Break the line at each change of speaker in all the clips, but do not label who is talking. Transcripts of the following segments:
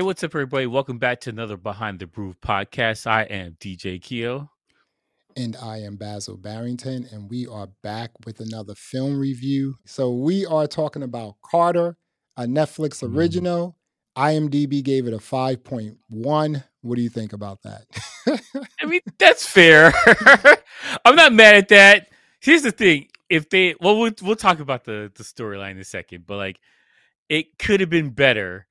Hey, what's up, everybody? Welcome back to another Behind the Groove podcast. I am DJ Keo.
And I am Basil Barrington, and we are back with another film review. So, we are talking about Carter, a Netflix
Mm.
original. IMDb gave it a 5.1. What do you think about that?
I mean, that's fair. I'm not mad at that. Here's the thing: if they, well, we'll we'll talk about the the storyline in a second, but like, it could have been better,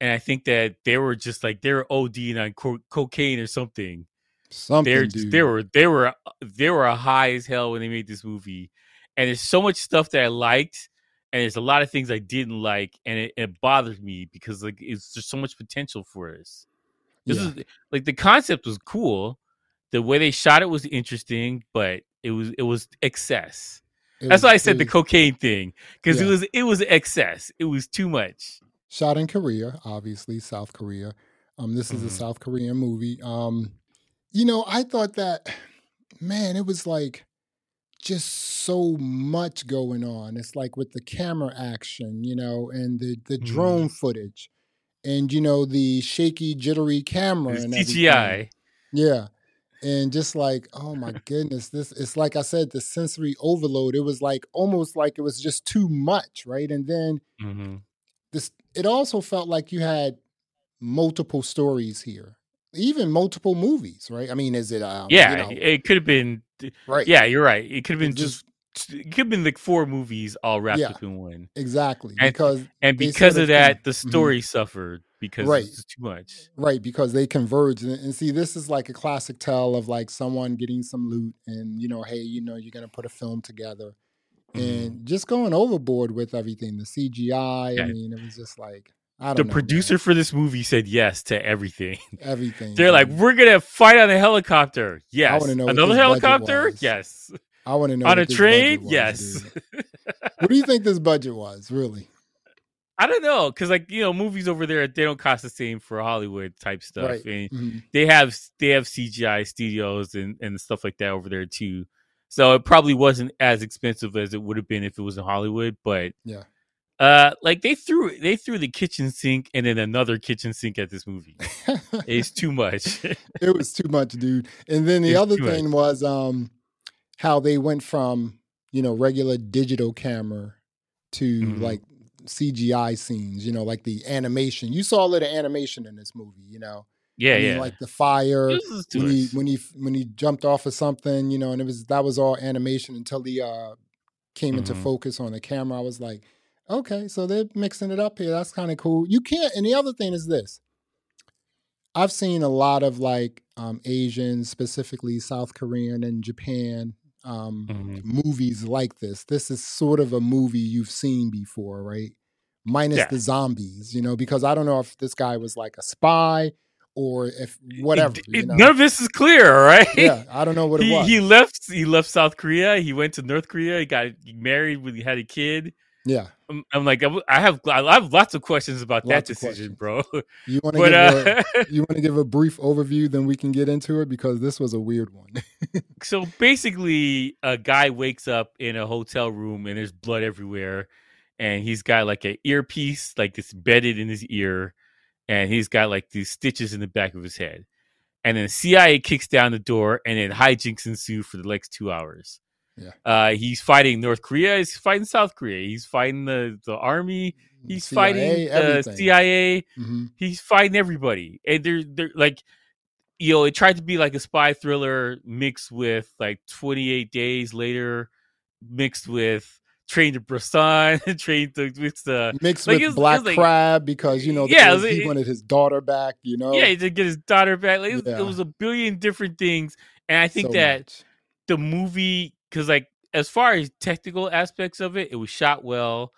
and I think that they were just like they were ODing on co- cocaine or something.
Something, dude.
they were they were uh, they were high as hell when they made this movie, and there's so much stuff that I liked, and there's a lot of things I didn't like, and it, it bothered me because like it's just so much potential for this. This
Yeah.
is like the concept was cool, the way they shot it was interesting, but it was it was excess.
It
That's
was-
why I said the
was
cocaine thing because it was it was excess. It was too much.
Shot in Korea, obviously, South Korea. Um, this is
Mhm.
a South Korean movie. Um, you know, I thought that, man, it was like just so much going on. It's like with the camera action, you know, and the the
Mhm.
drone footage, and you know the shaky, jittery camera
It
and
was
everything.
CGI.
Yeah. And just like, oh my goodness, this it's like I said, the sensory overload. It was like almost like it was just too much, right? And then
hmm
this it also felt like you had multiple stories here. Even multiple movies, right? I mean, is it um you
Yeah,
know,
it could have been.
right.
Yeah, you're right. It could have been
It
just. It could have been like four movies all wrapped
Yeah.
up in one,
Exactly.
And-
Because
and because of that, the
Mhm.
story suffered because
Right.
it's too much.
right, because they converge and, and see this is like a classic tell of like someone getting some loot and you know, hey, you know, you're gonna put a film together.
Mhm.
And just going overboard with everything, the CGI.
Yeah.
I mean, it was just like I don't
The
know, man.
producer for this movie said yes to everything.
everything.
They're like, we're gonna fight on a helicopter. Yes. Another helicopter. Yes.
I want to know
on a train.
was,
yes.
What do you think this budget was, really?
I don't know, because like you know, movies over there they don't cost the same for Hollywood type stuff,
Right.
and
Mhm.
they have they have CGI studios and and stuff like that over there too. So it probably wasn't as expensive as it would have been if it was in Hollywood, but
Yeah.
uh, like they threw they threw the kitchen sink and then another kitchen sink at this movie. It's too much.
it was too much, dude. And then the other
too much.
thing was um how they went from, you know, regular digital camera to
Mhm.
like CGI scenes, you know, like the animation. You saw a little animation in this movie, you know.
Yeah,
I mean,
yeah.
like the fire
This is too
when he when he when he jumped off of something, you know, and it was that was all animation until he uh came into
Mhm.
focus on the camera. I was like, okay, so they're mixing it up here. That's kind of cool. You can't. And the other thing is this: I've seen a lot of like um, Asian, specifically South Korean and Japan um,
Mhm.
movies like this. This is sort of a movie you've seen before, right? Minus
Yeah.
the zombies, you know, because I don't know if this guy was like a spy or if whatever.
It-
you know?
none of this is clear, all right?
yeah, I don't know what it
he,
was.
he left. He left South Korea. He went to North Korea. He got married. When he had a kid.
yeah,
I'm, I'm like, I'm- I have, I have lots of questions about that
Lots of
decision,
questions.
bro.
you want to give
uh,
a, you want to give a brief overview, then we can get into it because this was a weird one.
so basically, a guy wakes up in a hotel room and there's blood everywhere, and he's got like an earpiece, like this embedded in his ear, and he's got like these stitches in the back of his head. And then CIA kicks down the door, and then hijinks ensue for the next two hours.
Yeah.
Uh, he's fighting North Korea. He's fighting South Korea. He's fighting the, the army. He's
CIA,
fighting the
everything.
CIA.
Mhm.
He's fighting everybody, and they're they're like, you know, it tried to be like a spy thriller mixed with like Twenty Eight Days Later, mixed with Train to Busan, Train to mixed the
Mixed
Like,
with
it was- it
Black
like-
Crab because you know
Yeah,
was- he wanted his daughter back. You know,
yeah to get his daughter back. Like, it, was,
Yeah.
it was a billion different things, and I think
so
that
much.
the movie because like as far as technical aspects of it, it was shot well.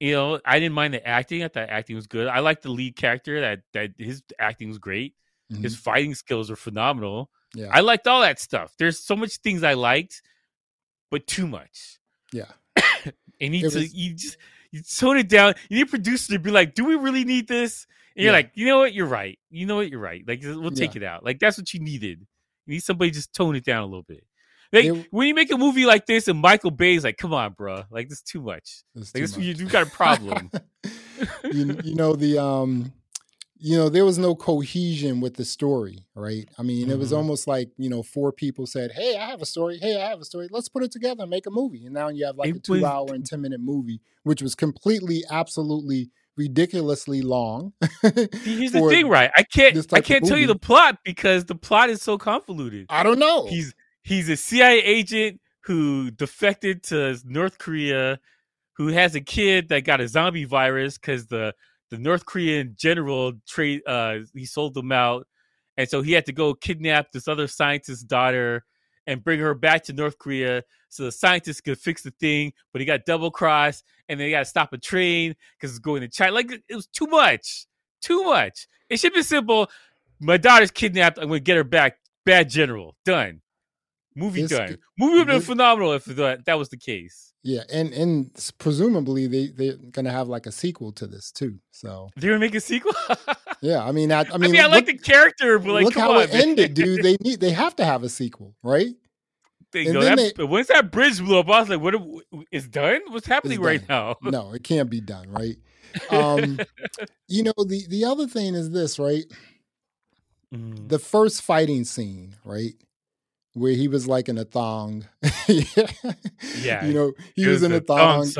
You know, I didn't mind the acting. I thought acting was good. I liked the lead character. That that his acting was great. His
Mhm.
fighting skills were phenomenal.
yeah,
I liked all that stuff. There's so much things I liked, but too much.
yeah.
And need
It
to you just you tone it down. You need a producer to be like, "Do we really need this?" And you're
Yeah.
like, "You know what? You're right. You know what? You're right. Like we'll take
Yeah.
it out. Like that's what you needed. You need somebody to just tone it down a little bit." Like
It-
when you make a movie like this and Michael Bay's like, "Come on, bro. Like this is too much.
It's
Like
too
this you,
much.
you got a problem."
you, you know the um you know, there was no cohesion with the story, right? I mean, it was
Mhm.
almost like, you know, four people said, Hey, I have a story. Hey, I have a story. Let's put it together and make a movie. And now you have like
It
a two
was-
hour and 10 minute movie, which was completely, absolutely ridiculously long.
Here's the thing, right? I can't I can't tell you the plot because the plot is so convoluted.
I don't know.
He's he's a CIA agent who defected to North Korea, who has a kid that got a zombie virus because the the North Korean general trade uh he sold them out, and so he had to go kidnap this other scientist's daughter and bring her back to North Korea so the scientist could fix the thing, but he got double crossed, and then he got to stop a train because it's going to China. Like it was too much, too much. It should be simple. My daughter's kidnapped. I'm going to get her back. Bad general. Done. Movie
This
done. Movie would have been phenomenal if that, that was the case.
Yeah. And, and presumably they, they're going to have like a sequel to this too. So,
They're to make a sequel?
yeah. I mean, I, I
I
mean,
mean, I like the character, but like,
look
come
how
on.
it
man.
ended, dude. They need, they have to have a sequel, right?
They
and
go,
then
that, once that bridge blew up, I was like, what? Is done? What's happening right
done.
now?
no, it can't be done, right? Um, you know, the the other thing is this, right?
Mm.
The first fighting scene, right? Where he was like in a thong.
Yeah,
You know, he
It
was, in a
the
thong,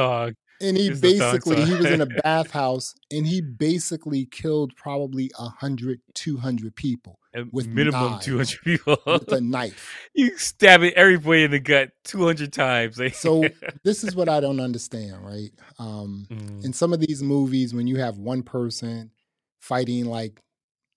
and he
it thong
basically he was in a bathhouse and he basically killed probably 100 200 people with
minimum
knives,
200 people.
with a knife.
you stabbing everybody in the gut 200 times.
So this is what I don't understand, right? Um
Mm.
in some of these movies when you have one person fighting like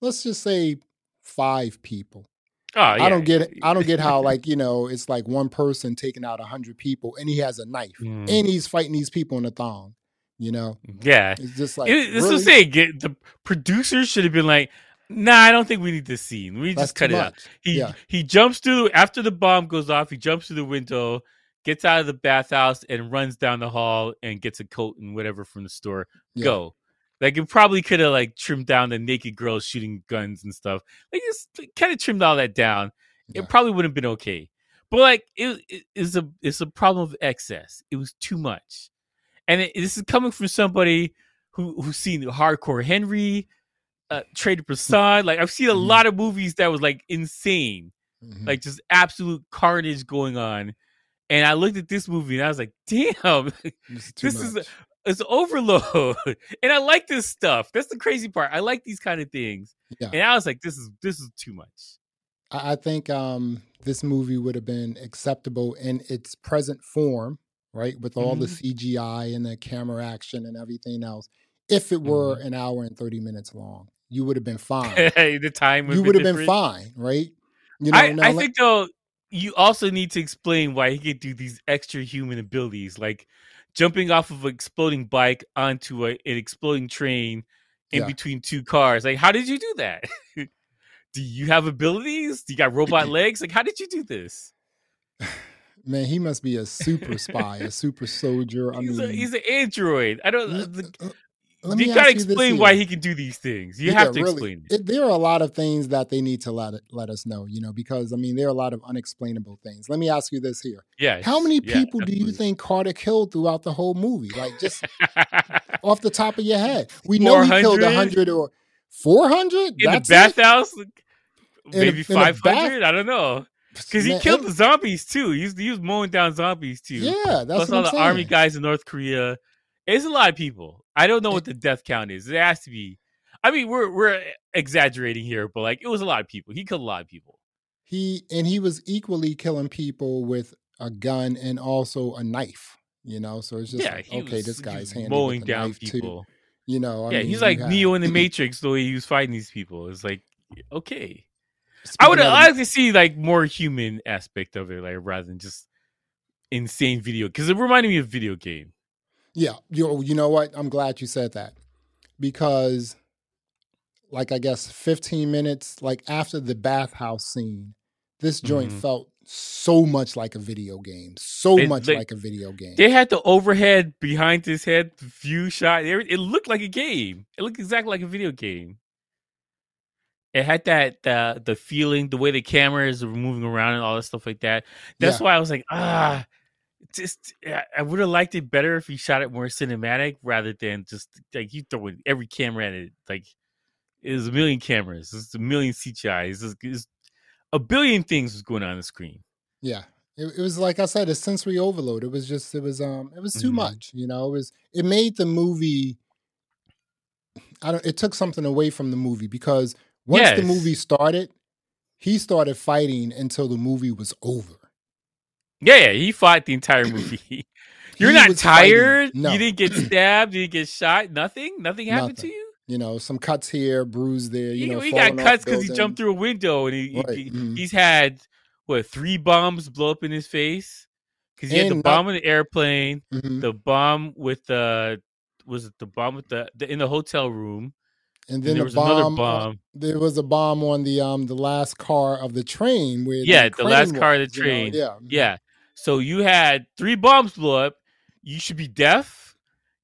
let's just say five people
oh,
i don't get it i don't get how like you know it's like one person taking out a hundred people and he has a knife
Mm.
and he's fighting these people in a thong you know
yeah.
it's just like
It- this
really?
is saying get, the producers should have been like, nah, I don't think we need this scene. We
That's
just cut it out. He
yeah
he jumps through after the bomb goes off. He jumps through the window, gets out of the bathhouse, and runs down the hall and gets a coat and whatever from the store.
yeah.
Go. Like it probably could have like trimmed down the naked girls shooting guns and stuff. Like just kind of trimmed all that down.
Yeah.
It probably would have been okay. But like it, it is a it's a problem of excess. It was too much, and it, this is coming from somebody who who's seen Hardcore Henry, uh, Trader Prasad. Like I've seen a
Mhm.
lot of movies that was like insane
Mhm.
like just absolute carnage going on. And I looked at this movie and I was like, damn,
It's too
this is
much.
It's overload. and I like this stuff. That's the crazy part. I like these kind of things.
Yeah.
And I was like, this is this is too much.
I, I think um this movie would have been acceptable in its present form right with all the
Mm-hmm.
cgi and the camera action and everything else if it were
Mm-hmm.
an hour and 30 minutes long you would have been fine
the time
you would have been fine, right? You know,
I, I
let-
think though you also need to explain why he could do these extra human abilities, like jumping off of an exploding bike onto a, an exploding train in
Yeah.
between two cars. Like, how did you do that? do you have abilities? Do you got robot legs? Like, how did you do this?
man, he must be a super spy, a super soldier. I
he's,
mean,
a, he's an android. I don't.
l- uh,
the-
l- let
you gotta
ask you this
explain why he can do these things. You
Yeah,
have to
really.
explain it.
There are a lot of things that they need to let let us know, you know, because I mean there are a lot of unexplainable things. Let me ask you this here:
Yeah.
How many
yeah,
people do you think Carter killed throughout the whole movie? Like just off the top of your head, we know he killed
400?
hundred or four hundred.
in the bathhouse? Maybe five hundred. I don't know. Because he
Man,
killed
it-
the zombies too. He was, he was mowing down zombies too.
Yeah, that's
Plus all
I'm
the
saying.
army guys in North Korea. It's a lot of people. I don't know what the death count is. It has to be. I mean, we're we're exaggerating here, but like it was a lot of people. He killed a lot of people.
He and he was equally killing people with a gun and also a knife. You know, so it's just
yeah,
like, okay,
was
this guy's handy
mowing down
knife
people.
too. You know, I
yeah,
mean,
he's like
have-
Neo in the Matrix the way he was fighting these people. It's like okay. I would
of
like to see like more human aspect of it, like rather than just insane video because it reminded me of video game.
Yeah, you you know what? I'm glad you said that because, like, I guess 15 minutes, like after the bathhouse scene, this joint
Mhm.
felt so much like a video game, so
It-
much
they-
like a video game.
They had the overhead behind his head view shot. It it looked like a game. It looked exactly like a video game. It had that the the feeling, the way the cameras were moving around and all that stuff like that. That's
Yeah.
why I was like, ah, just I- would have liked it better if he shot it more cinematic rather than just like you throwing every camera at it. Like There's a million cameras. it's a million CGI. There's a billion things was going on, on the screen.
Yeah. It, it, was like I said, a sensory overload. It was just, it was, um, it was too mm-hmm. much. You know, it was, it made the movie. I don't. It took something away from the movie because once yes. the movie started, he started fighting until the movie was over.
Yeah, yeah, he fought the entire movie. You're not tired. No. You didn't get stabbed. You didn't get shot. Nothing. Nothing happened Nothing. to you.
You know, some cuts here, bruise there. You he, know,
he got cuts because he jumped through a window, and he, right. he mm-hmm. he's had what three bombs blow up in his face because he and had the bomb in the airplane, mm-hmm. the bomb with the was it the bomb with the, the in the hotel room,
and then and there was bomb, another bomb. There was a bomb on the um the last car of the train where
yeah the, the last was, car of the train
you know? yeah
yeah. So you had three bombs blow up. You should be deaf.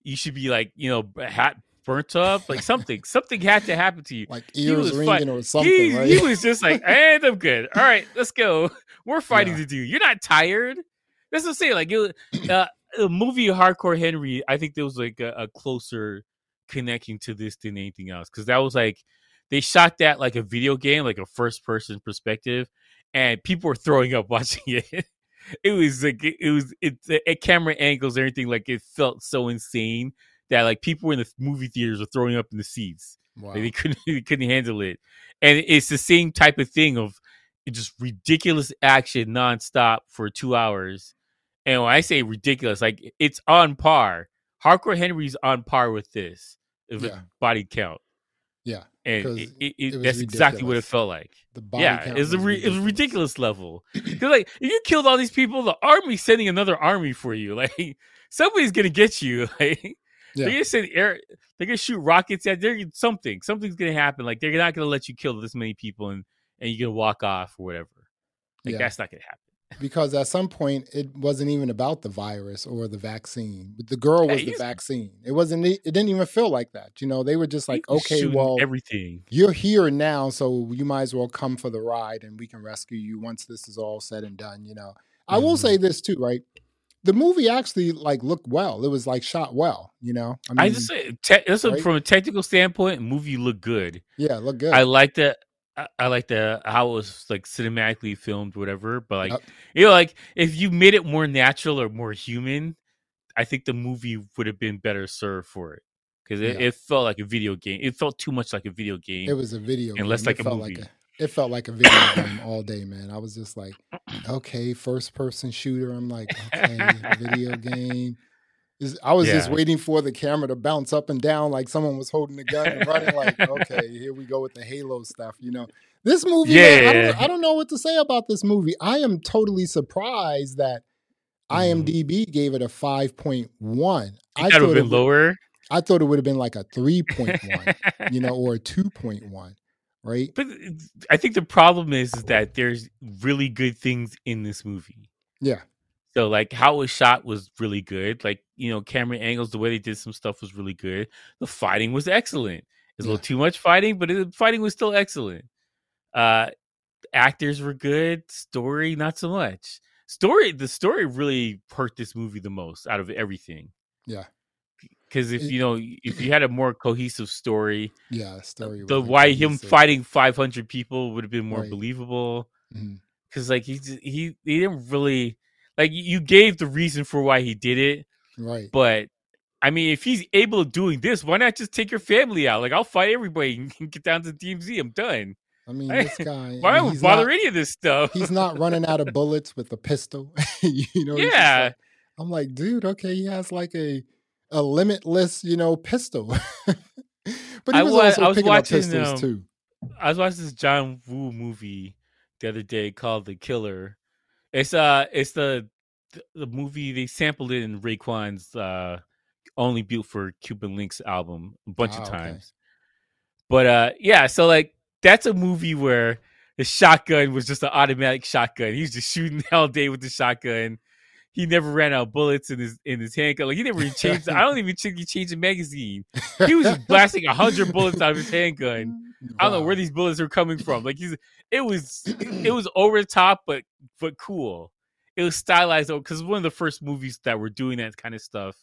You should be like you know hat burnt up, like something. something had to happen to you.
Like ears ringing or something.
He,
right?
he was just like, and I'm good. All right, let's go. We're fighting yeah. to do. You're not tired. That's what I'm saying. Like it, uh, a movie Hardcore Henry, I think there was like a, a closer connecting to this than anything else because that was like they shot that like a video game, like a first person perspective, and people were throwing up watching it. it was like it, it was it at camera angles, everything like it felt so insane that like people in the movie theaters were throwing up in the seats. Wow. Like, they couldn't they couldn't handle it, and it's the same type of thing of just ridiculous action nonstop for two hours. And when I say ridiculous, like it's on par. Hardcore Henry's on par with this yeah. body count. And it, it, it, that's ridiculous. exactly what it felt like. Yeah, count it was, a re- it was a ridiculous level. Because like if you killed all these people, the army's sending another army for you. Like somebody's gonna get you. Like yeah. they're gonna send air, they're gonna shoot rockets at. They're something. Something's gonna happen. Like they're not gonna let you kill this many people and and you're gonna walk off or whatever. Like yeah. that's not gonna happen
because at some point it wasn't even about the virus or the vaccine. The girl was the vaccine. It wasn't. It didn't even feel like that. You know, they were just like, okay, well,
everything.
You're here now, so you might as well come for the ride, and we can rescue you once this is all said and done. You know, I mm-hmm. will say this too, right? The movie actually like looked well. It was like shot well. You know,
I, mean, I just say te- right? from a technical standpoint, movie looked good.
Yeah, look good.
I like that I, I like the how it was like cinematically filmed, whatever. But like, yep. you know, like if you made it more natural or more human, I think the movie would have been better served for it because it, yeah. it, felt like a video game. It felt too much like a video game.
It was a video,
and
game.
less like
it
a movie.
Like a, it felt like a video game all day, man. I was just like, okay, first person shooter. I'm like, okay, video game. I was yeah. just waiting for the camera to bounce up and down like someone was holding a gun and running. Like, okay, here we go with the Halo stuff. You know, this movie. Yeah, man, I, don't, I, don't, know what to say about this movie. I am totally surprised that mm-hmm. IMDb gave it a five point one.
I thought it would have been lower.
I thought it would have been like a three point one, you know, or a two point one. Right.
But I think the problem is, is that there's really good things in this movie.
Yeah.
So like how it was shot was really good. Like, you know, camera angles, the way they did some stuff was really good. The fighting was excellent. Yeah. a little too much fighting, but the fighting was still excellent. Uh actors were good, story not so much. Story the story really hurt this movie the most out of everything.
Yeah.
Because if you know, if you had a more cohesive story,
yeah, story.
The why him fighting five hundred people would have been more right. believable. Because mm-hmm. like he he he didn't really like you gave the reason for why he did it,
right?
But I mean, if he's able of doing this, why not just take your family out? Like I'll fight everybody and get down to DMZ. I'm done.
I mean, this guy.
why
I
would bother not, any of this stuff?
he's not running out of bullets with a pistol. you know.
Yeah.
Like, I'm like, dude. Okay, he has like a a limitless, you know, pistol. but he was, I was also I was picking watching, up pistols um, too.
I was watching this John Woo movie the other day called The Killer, it's uh, it's the the movie they sampled it in Raekwon's uh, "Only Built for Cuban Linx" album a bunch oh, of times. Okay. But uh, yeah, so like that's a movie where the shotgun was just an automatic shotgun. He was just shooting all day with the shotgun. He never ran out of bullets in his in his handgun. Like he never changed. I don't even think he changed the magazine. He was just blasting hundred bullets out of his handgun. I don't know where these bullets are coming from. Like he's it was it was over the top, but but cool. It was stylized because one of the first movies that were doing that kind of stuff,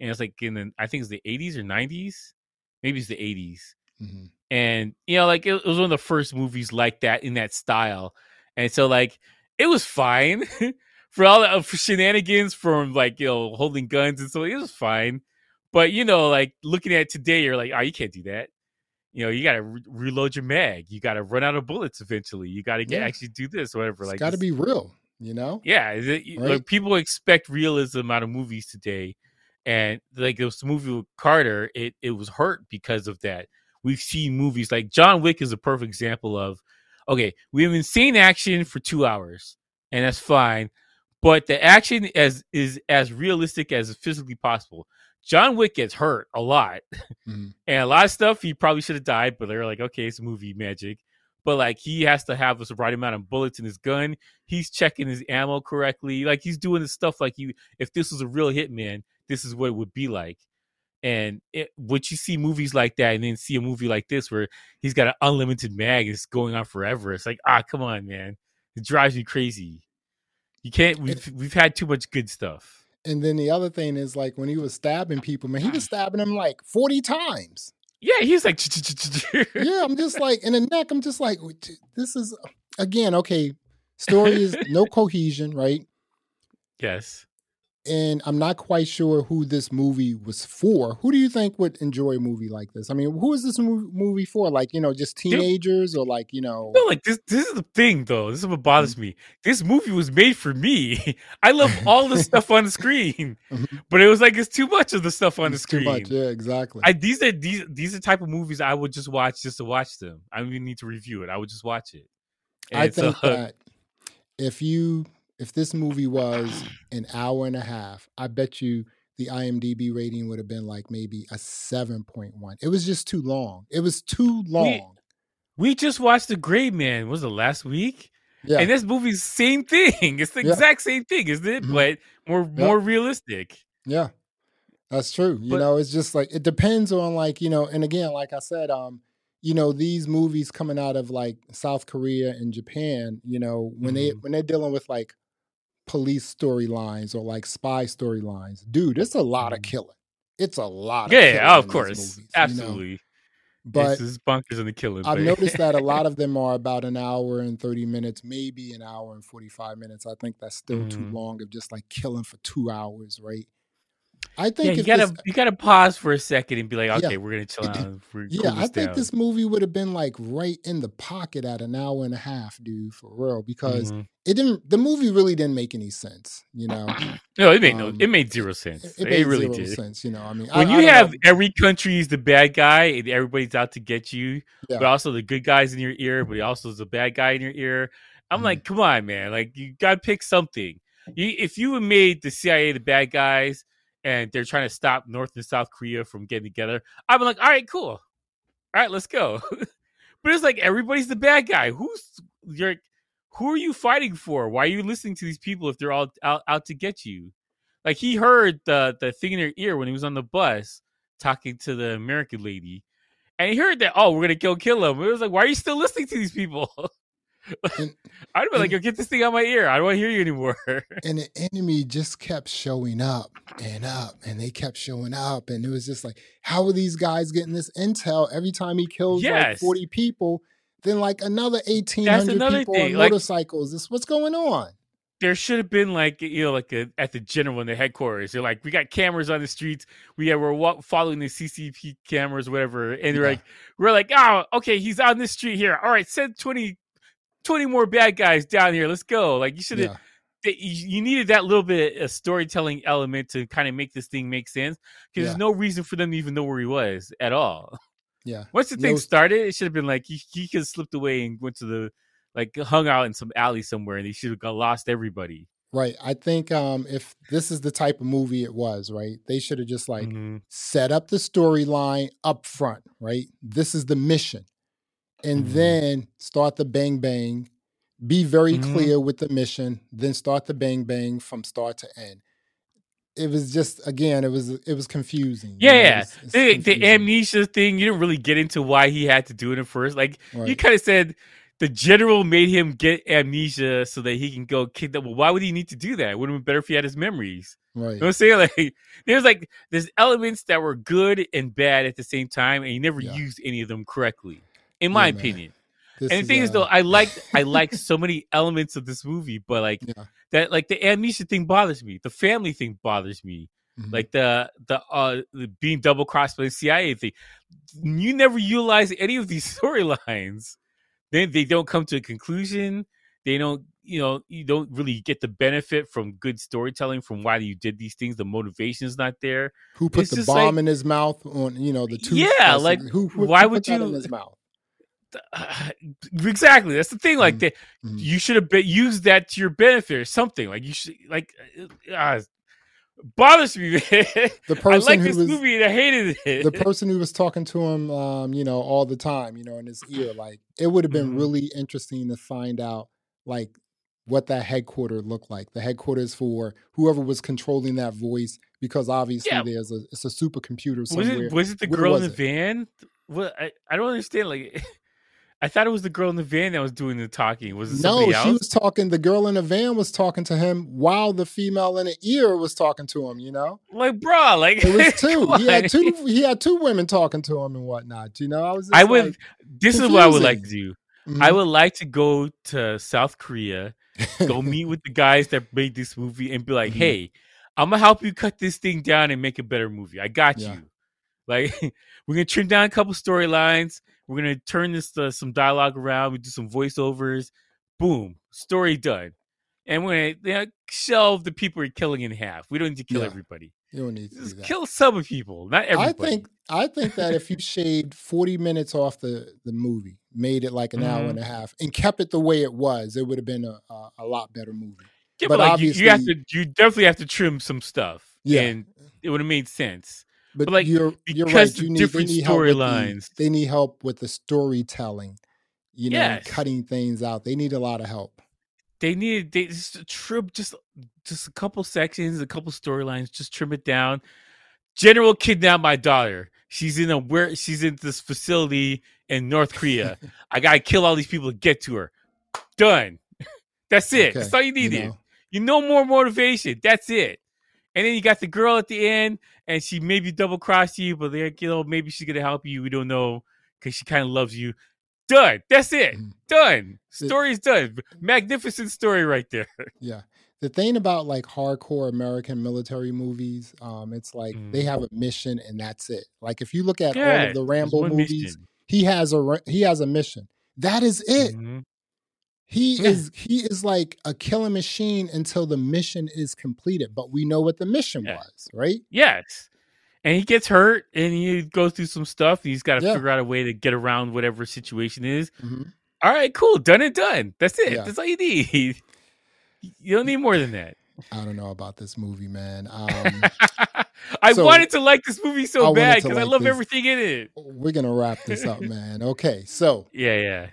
and it's like in the I think it's the eighties or nineties, maybe it's the 80s mm-hmm. and you know, like it, it was one of the first movies like that in that style, and so like it was fine for all the for shenanigans from like you know holding guns and so it was fine, but you know like looking at today, you're like, oh, you can't do that. You know, you got to re- reload your mag. You got to run out of bullets eventually. You got to get
Yeah.
actually do this, whatever.
It's
like
got to be real, you know.
yeah, it,
Right.
like people expect realism out of movies today, and like this movie with Carter, it it was hurt because of that. We've seen movies like John Wick is a perfect example of okay, we have insane action for two hours, and that's fine, but the action as is as realistic as physically possible. John Wick gets hurt a lot,
Mhm.
and a lot of stuff he probably should have died, but they're like, okay, it's movie magic. But like he has to have the right amount of bullets in his gun. He's checking his ammo correctly. Like he's doing the stuff like you. If this was a real hitman, this is what it would be like. And it, would you see movies like that, and then see a movie like this where he's got an unlimited mag, and it's going on forever? It's like, ah, come on, man, it drives me crazy. You can't. We've we've had too much good stuff.
And then the other thing is like when he was stabbing people, man, he was stabbing them like forty times.
Yeah, he's like,
yeah, I'm just like in the neck. I'm just like, this is again okay. Story is no cohesion, right?
yes.
And I'm not quite sure who this movie was for. Who do you think would enjoy a movie like this? I mean, who is this movie for? Like, you know, just teenagers or like, you know,
No, like this. This is the thing, though. This is what bothers me. This movie was made for me. I love all the stuff on the screen,
Mhm.
but it was like it's too much of the stuff on the
it's too
screen.
much. Yeah, exactly.
I these are these these are the type of movies I would just watch just to watch them. I don't even need to review it. I would just watch it.
I
And so-
think that if you if this movie was an hour and a half, I bet you the IMDb rating would have been like maybe a seven point one. It was just too long. It was too long.
we just watched The Gray Man. Was it last week?
yeah,
And this movie's same thing. It's the
Yeah.
exact same thing, isn't it?
Mhm.
But more more realistic.
yeah, that's true. You
But-
know, it's just like it depends on like you know, and again, like I said, um, you know, these movies coming out of like South Korea and Japan, you know, when they
Mhm.
when they're dealing with like police storylines or like spy storylines, dude, it's a lot of
Mhm.
killing. It's a lot. Of
Yeah, yeah, of course,
movies, you know?
absolutely.
But
this is bunkers and the killing.
I've noticed that a lot of them are about an hour and 30 minutes, maybe an hour and 45 minutes. I think that's still too
Mhm.
long of just like killing for two hours, right? I think
yeah,
you
gotta
this,
you gotta pause for a second and be like,
Yeah.
okay, we're gonna chill out.
Yeah, I think
down.
this movie would have been like right in the pocket at an hour and a half, dude, for real, because
Mhm.
it didn't, the movie really didn't make any sense, you know?
no, it made no,
um,
it made zero sense.
It,
It,
it
really
zero
did.
sense, you know? I mean,
When
I,
you
I
have
know.
every country is the bad guy and everybody's out to get you,
Yeah.
but also the good guys in your ear, but he also is the bad guy in your ear. I'm
Mhm.
like, come on, man! Like you gotta pick something. You, if you had made the CIA the bad guys and they're trying to stop North and South Korea from getting together, I'm like, all right, cool, all right, let's go. but it's like everybody's the bad guy. Who's you're? Who are you fighting for? Why are you listening to these people if they're all out, out to get you? Like he heard the the thing in her ear when he was on the bus talking to the American lady, and he heard that oh we're gonna go kill him. It was like why are you still listening to these people?
And-
I'd be like, Yo, get this thing out my ear. I don't want to hear you anymore.
and the enemy just kept showing up and up and they kept showing up and it was just like how are these guys getting this intel every time he kills like 40 people then like another 1800
another
people
thing,
on
like-
motorcycles this what's going on
there should have been like you know like a, at the general in the headquarters. They're like, we got cameras on the streets. We have, we're following the CCP cameras, whatever. And they're
Yeah.
like, we're like, oh, okay, he's on this street here. All right, send 20, 20 more bad guys down here. Let's go. Like you should have.
yeah
you needed that little bit of storytelling element to kind of make this thing make sense because
Yeah.
there's no reason for them to even know where he was at all.
yeah
Once the thing
No-
started, it should have been like he, he could have slipped away and went to the like hung out in some alley somewhere and they should have got lost everybody.
right i think um if this is the type of movie it was right they should have just like
Mhm.
set up the storyline up front, right? This is the mission. And
Mhm.
then start the bang bang. Be very
Mhm.
clear with the mission, then start the bang bang from start to end. It was just again, it was it was confusing. you
Yeah,
know, it was-
The, the
confusing.
amnesia thing, you didn't really get into why he had to do it at first. Like you kind of said the general made him get amnesia so that he can go kidnap. Well, why would he need to do that? It would have been better if he had his memories.
Right.
You know what I'm saying? Like there's like there's elements that were good and bad at the same time, and he never
Yeah.
used any of them correctly. In my
Yeah,
opinion.
This
and the thing is,
uh,
though, I like I like so many elements of this movie, but like
Yeah.
that, like the amnesia thing bothers me. The family thing bothers me.
mhm.
Like the the uh the being double crossed by the CIA thing. You never utilize any of these storylines. Then they don't come to a conclusion. They don't, you know, you don't really get the benefit from good storytelling from why you did these things. The motivation is not there.
who put
it's
the bomb
like-
in his mouth on you know the two.
Yeah, like,
who, who
why
who
would you-
in his mouth?
exactly. That's the thing. Like that,
Mhm.
you should have been used that to your benefit or something. Like you should like uh, bothers me. Man.
The
I
person
like
who
this
was
movie and I hated it.
the person who was talking to him, um, you know, all the time, you know, in his ear, like it would have been
Mhm.
really interesting to find out, like, what that headquarter looked like. The headquarters for whoever was controlling that voice, because obviously
Yeah.
there's a it's a supercomputer
was it was it the
Where
girl in the
it?
van? What I, I don't understand. Like I thought it was the girl in the van that was doing the talking. Was it
No,
somebody
she was talking. The girl in the van was talking to him while the female in the ear was talking to him. You know,
like, bro, like
it was two. he had two. He had two women talking to him and whatnot. You know, I was. Just
I would.
like,
this is what I would like to do.
mhm,
I would like to go to South Korea, go meet with the guys that made this movie, and be like,
Mhm.
"Hey, I'm gonna help you cut this thing down and make a better movie. I got
Yeah.
you. Like, we're gonna trim down a couple storylines. We're gonna turn this to some dialogue around. We do some voiceovers. Boom, story done. And we're gonna you know, shelve the people we're killing in half. We don't need to kill
Yeah.
everybody.
You don't need to do
kill some people, not everybody.
I think I think that if you shaved 40 minutes off the, the movie, made it like an hour
Mhm.
and a half, and kept it the way it was, it would have been a, a, a lot better movie.
Yeah,
but
but, like, you, you have to.
obviously-
You definitely have to trim some stuff.
Yeah.
and it would have made sense.
But,
like,
you're you're right. You need,
different
they need help with the-
storylines.
They need help with the storytelling. You know,
Yes.
cutting things out. They need a lot of help.
They need they just uh, trim just just a couple sections, a couple storylines, just trim it down. General kidnapped my daughter. She's in a where she's in this facility in North Korea. I gotta kill all these people to get to her. Done. That's it. That's all you needed.
know.
You know more motivation. That's it. And then you got the girl at the end, and she maybe double crossed you, but like, you know, maybe she's gonna help you. We don't know because she kind of loves you. Done. That's it.
Mhm.
Done.
The-
Story's done. Magnificent story right there.
Yeah. The thing about like hardcore American military movies, um, it's like they
Mm.
have a mission and that's it. Like if you look at all of the Rambo movies,
mission.
he has a he has a mission. That is it.
Mhm.
He is he is like a killing machine until the mission is completed. But we know what the mission
Yeah.
was, right?
Yes. And he gets hurt and he goes through some stuff. And he's got to
Yeah.
figure out a way to get around whatever situation is.
Mhm.
All right, cool. Done and done. That's it.
Yeah.
That's all you need. You don't need more than that.
I don't know about this movie, man. Um,
I
so-
wanted to like this movie so
wanted
bad because I love
this.
everything in it.
we're gonna wrap this up, man. Okay, so
Yeah, yeah.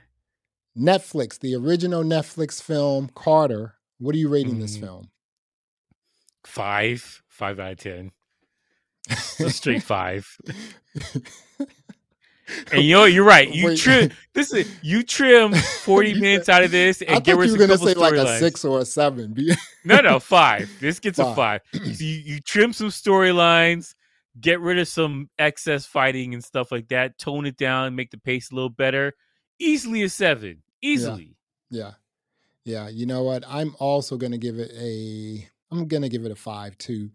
Netflix, the original Netflix film Carter. What are you rating this
Mhm.
film?
Five, five out of ten. Just straight five. And you know? You're right. You
Wait.
trim. This is you trim forty
You
minutes out of this and
I
get
you
of a couple
say like a
storylines.
six or a seven.
No, no, five. This gets a
Five.
five. So you, you trim some storylines, get rid of some excess fighting and stuff like that, tone it down, make the pace a little better. Easily a seven. Easily.
yeah, yeah. You know what? I'm also gonna give it a. I'm gonna give it a five too.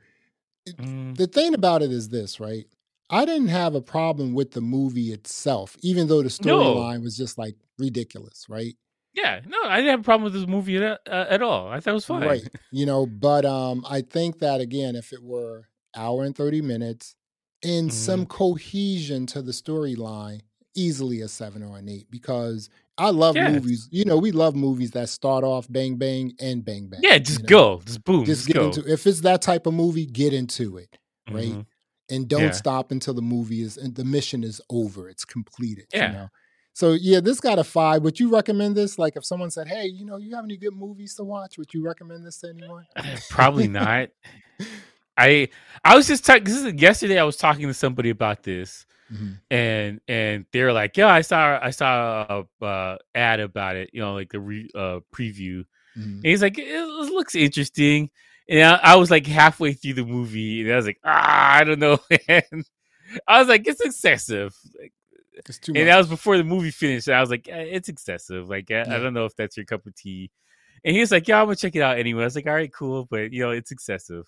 Mm,
The thing about it is this, right? I didn't have a problem with the movie itself, even though the
No.
storyline was just like ridiculous, right?
yeah, no, I didn't have a problem with this movie at, uh, at all. I thought it was fine.
Right. You know, but um I think that again, if it were hour and 30 minutes and some cohesion to the storyline, easily a seven or an eight because I love
Yes.
movies. You know, we love movies that start off bang bang and bang bang.
Yeah, just
you know?
go. Just boom.
Just
Just,
get
go.
into if it's that type of movie, get into it. right?
Mhm.
And don't
Yeah.
stop until the movie is and the mission is over. It's completed.
Yeah.
You know. So yeah, this got a five. Would you recommend this? Like if someone said, Hey, you know, you have any good movies to watch? Would you recommend this to anyone?
Probably not. I I was just talking. This is yesterday. I was talking to somebody about this,
Mhm.
and and they're like, "Yeah, I saw I saw a uh, ad about it. You know, like the re, uh, preview."
Mhm.
And he's like, "It, looks interesting." And I, I was like halfway through the movie, and I was like, "Ah, I don't know." man." I was like, "It's excessive." Like,
It's too
and
much.
that was before the movie finished. And I was like, eh, it's excessive. Like, I,
Yeah.
I don't know if that's your cup of tea. And he was like, yeah, I'm gonna check it out anyway. I was like, all right, cool, but you know, it's excessive.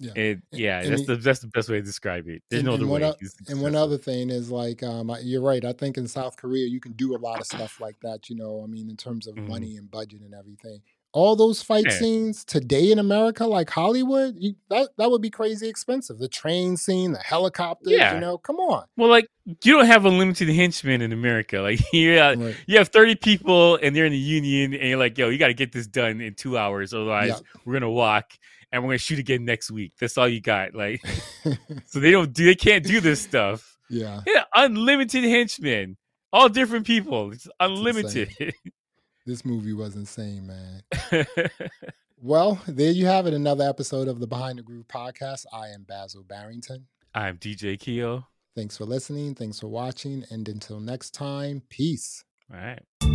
Yeah.
And yeah,
and
that's
he-
the that's the best way to describe it. There's
and-
no other
one
way.
o- And one other thing is like, um, you're right. I think in South Korea you can do a lot of stuff like that. You know, I mean, in terms of
Mhm.
money and budget and everything. All those fight
Yeah.
scenes today in America, like Hollywood, you, that that would be crazy expensive. The train scene, the helicopters.
Yeah.
You know, come on.
Well, like you don't have unlimited henchmen in America. Like you, uh,
Right.
you have 30 people and they're in the union, and you're like, yo, you got to get this done in two hours, otherwise
Yeah.
we're gonna walk and we're gonna shoot again next week. That's all you got. Like, so they don't do, they can't do this stuff.
yeah.
Yeah, unlimited henchmen, all different people. It's unlimited.
This movie was insane, man. Well, there you have it. Another episode of the Behind the Groove podcast. I am Basil Barrington.
I'm DJ Keo.
Thanks for listening. Thanks for watching. And until next time, peace.
All right.